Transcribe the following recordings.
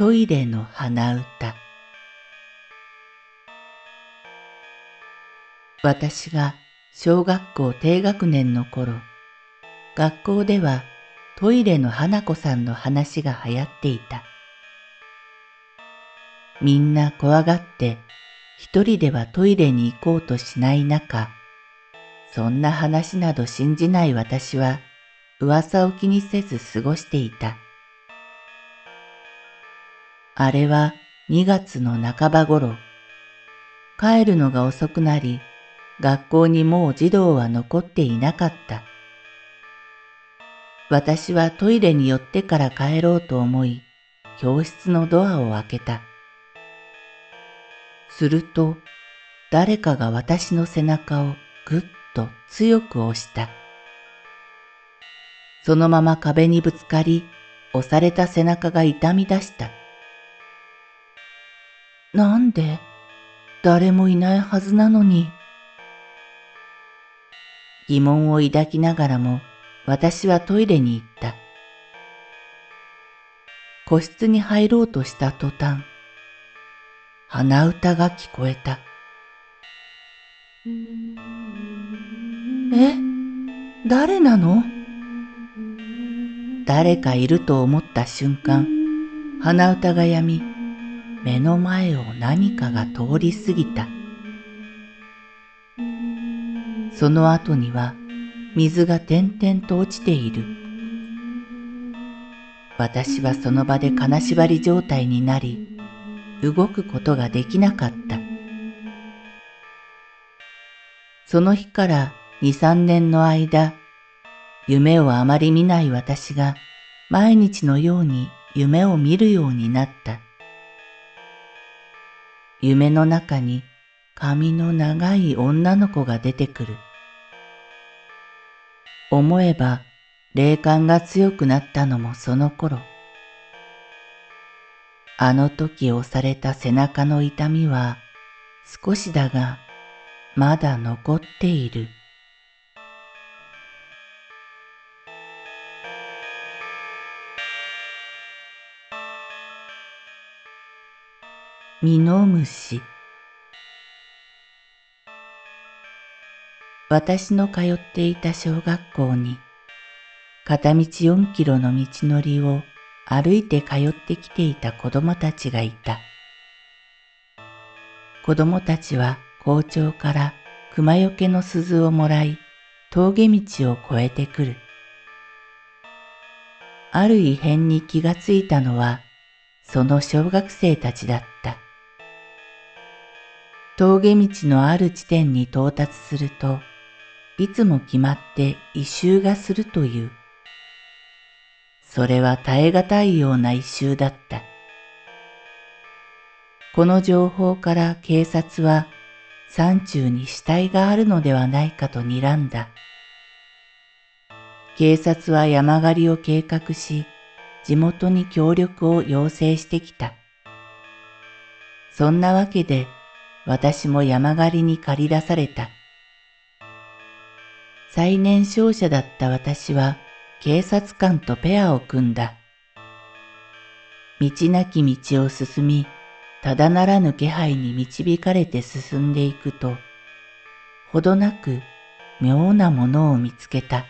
トイレの鼻歌私が小学校低学年の頃、学校ではトイレの花子さんの話が流行っていた。みんな怖がって一人ではトイレに行こうとしない中、そんな話など信じない私は噂を気にせず過ごしていた。あれは2月の半ば頃。帰るのが遅くなり、学校にもう児童は残っていなかった。私はトイレに寄ってから帰ろうと思い、教室のドアを開けた。すると、誰かが私の背中をぐっと強く押した。そのまま壁にぶつかり、押された背中が痛み出した。なんで？誰もいないはずなのに。疑問を抱きながらも私はトイレに行った。個室に入ろうとした途端、鼻歌が聞こえた。え？誰なの？誰かいると思った瞬間、鼻歌がやみ、目の前を何かが通り過ぎた。その後には水が点々と落ちている。私はその場で金縛り状態になり、動くことができなかった。その日から二三年の間、夢をあまり見ない私が毎日のように夢を見るようになった。夢の中に髪の長い女の子が出てくる。思えば霊感が強くなったのもその頃。あの時押された背中の痛みは少しだがまだ残っている。ミノムシ私の通っていた小学校に片道4キロの道のりを歩いて通ってきていた子供たちがいた。子供たちは校長から熊よけの鈴をもらい峠道を越えてくる。ある異変に気がついたのはその小学生たちだった。峠道のある地点に到達すると、いつも決まって異臭がするという。それは耐え難いような異臭だった。この情報から警察は山中に死体があるのではないかと睨んだ。警察は山狩りを計画し、地元に協力を要請してきた。そんなわけで私も山狩りに駆り出された。最年少者だった私は警察官とペアを組んだ。道なき道を進み、ただならぬ気配に導かれて進んでいくと、ほどなく妙なものを見つけた。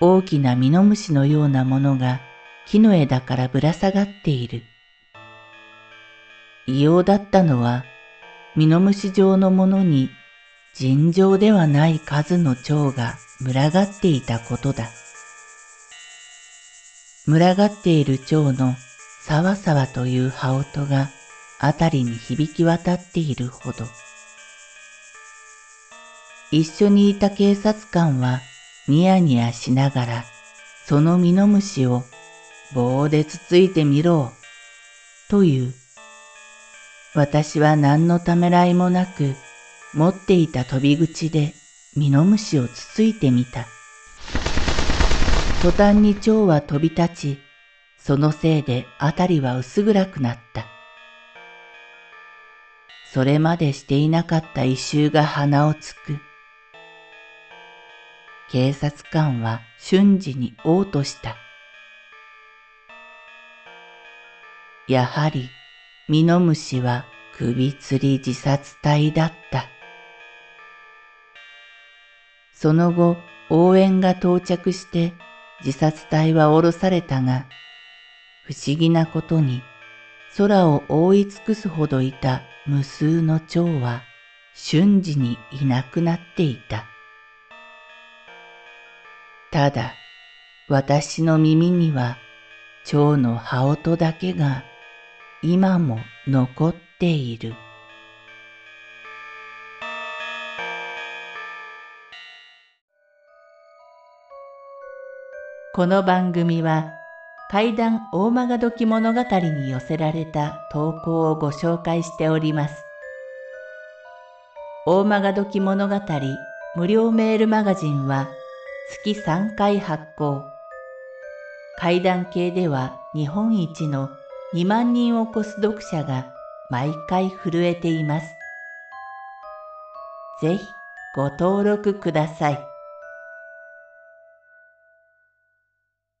大きなミノムシのようなものが木の枝からぶら下がっている。異様だったのは、ミノムシ状のものに尋常ではない数の蝶が群がっていたことだ。群がっている蝶のさわさわという羽音があたりに響き渡っているほど。一緒にいた警察官はニヤニヤしながらそのミノムシを棒でつついてみろ、という。私は何のためらいもなく、持っていた飛び口でミノムシをつついてみた。途端に蝶は飛び立ち、そのせいであたりは薄暗くなった。それまでしていなかった異臭が鼻をつく。警察官は瞬時に嘔吐した。やはり、ミノムシは首吊り自殺体だった。その後、応援が到着して自殺体は降ろされたが、不思議なことに空を覆い尽くすほどいた無数の蝶は瞬時にいなくなっていた。ただ、私の耳には蝶の羽音だけが今も残っている。この番組は怪談大曲どき物語に寄せられた投稿をご紹介しております。大曲どき物語無料メールマガジンは月3回発行。怪談系では日本一の2万人を超す読者が毎回震えています。ぜひご登録ください。